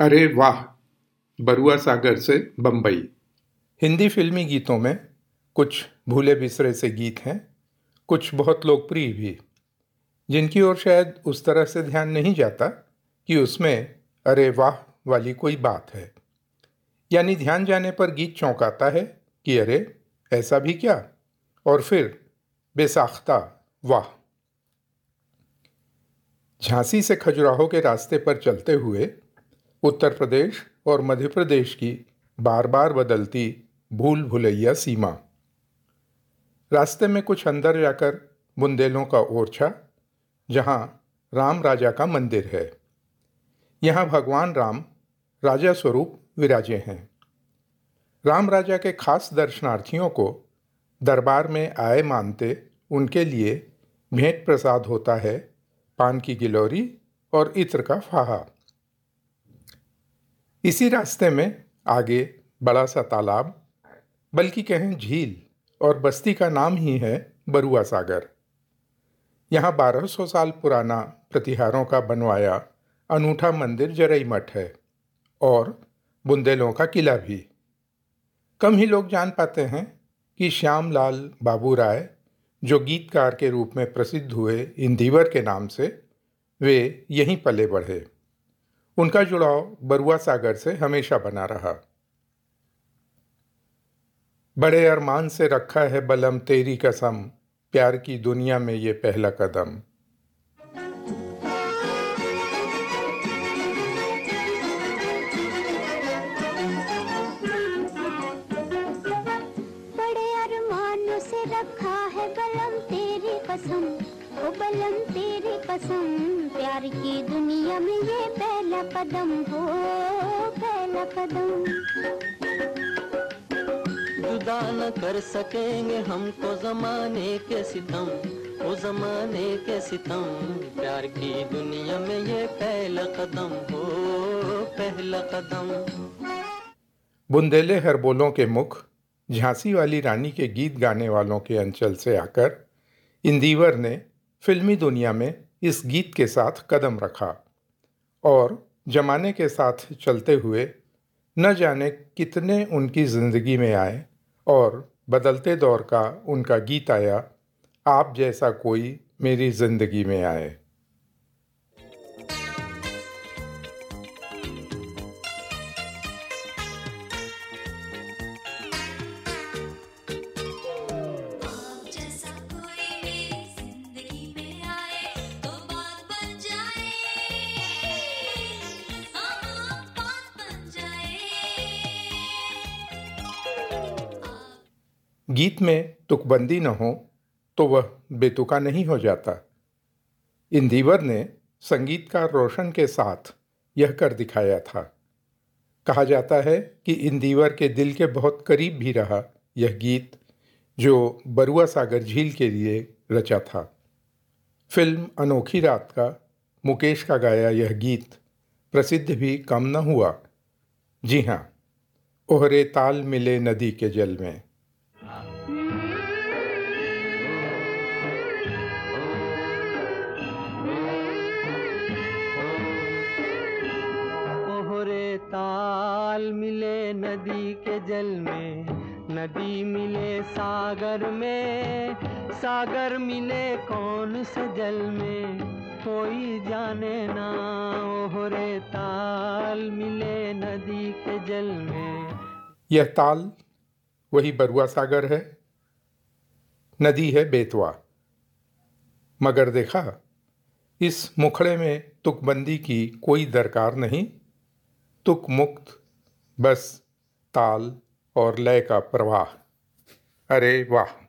अरे वाह, बरुआ सागर से बम्बई हिंदी फिल्मी गीतों में कुछ भूले बिसरे से गीत हैं, कुछ बहुत लोकप्रिय भी, जिनकी ओर शायद उस तरह से ध्यान नहीं जाता कि उसमें अरे वाह वाली कोई बात है। यानी ध्यान जाने पर गीत चौंकाता है कि अरे, ऐसा भी क्या? और फिर, बेसाख्ता, वाह। झांसी से खजुराहो के रास्ते पर चलते हुए उत्तर प्रदेश और मध्य प्रदेश की बार बार बदलती भूल भुलैया सीमा। रास्ते में कुछ अंदर जाकर बुंदेलों का ओरछा, जहाँ राम राजा का मंदिर है। यहाँ भगवान राम राजा स्वरूप विराजे हैं। राम राजा के खास दर्शनार्थियों को दरबार में आए मानते उनके लिए भेंट प्रसाद होता है, पान की गिलोरी और इत्र का फाहा। इसी रास्ते में आगे बड़ा सा तालाब, बल्कि कहें झील और बस्ती का नाम ही है बरुआ सागर। यहाँ 1200 साल पुराना प्रतिहारों का बनवाया अनूठा मंदिर जरई मठ है और बुंदेलों का किला भी। कम ही लोग जान पाते हैं कि श्यामलाल बाबू राय, जो गीतकार के रूप में प्रसिद्ध हुए इंदिवर के नाम से, वे यहीं पले बढ़े। उनका जुड़ाव बरुआ सागर से हमेशा बना रहा। बड़े अरमान से रखा है बलम तेरी कसम, प्यार की दुनिया में ये पहला कदम। ओ बलम तेरी कसम प्यार की दुनिया में ये पहला कदम हो पहला कदम। जुदा न कर सकेंगे हमको जमाने के सितम ओ जमाने के सितम। प्यार की दुनिया में ये पहला कदम हो पहला कदम। बुंदेले हरबोलों के मुख झांसी वाली रानी के गीत गाने वालों के अंचल से आकर इंदीवर ने फिल्मी दुनिया में इस गीत के साथ कदम रखा और जमाने के साथ चलते हुए न जाने कितने उनकी ज़िंदगी में आए और बदलते दौर का उनका गीत आया, आप जैसा कोई मेरी ज़िंदगी में आए। गीत में तुकबंदी न हो तो वह बेतुका नहीं हो जाता। इंदिवर ने संगीतकार रोशन के साथ यह कर दिखाया था। कहा जाता है कि इंदिवर के दिल के बहुत करीब भी रहा यह गीत, जो बरुआ सागर झील के लिए रचा था। फ़िल्म अनोखी रात का, मुकेश का गाया यह गीत प्रसिद्ध भी कम न हुआ। जी हाँ ओहरे ताल मिले नदी के जल में। ताल मिले नदी के जल में, नदी मिले सागर में। सागर मिले कौन से जल में? कोई जाने ना ओहरे ताल मिले नदी के जल में। यह ताल, वही बरुआ सागर है। नदी है बेतवा। मगर देखा, इस मुखड़े में तुकबंदी की कोई दरकार नहीं। तुक मुक्त बस ताल और लय का प्रवाह। अरे वाह।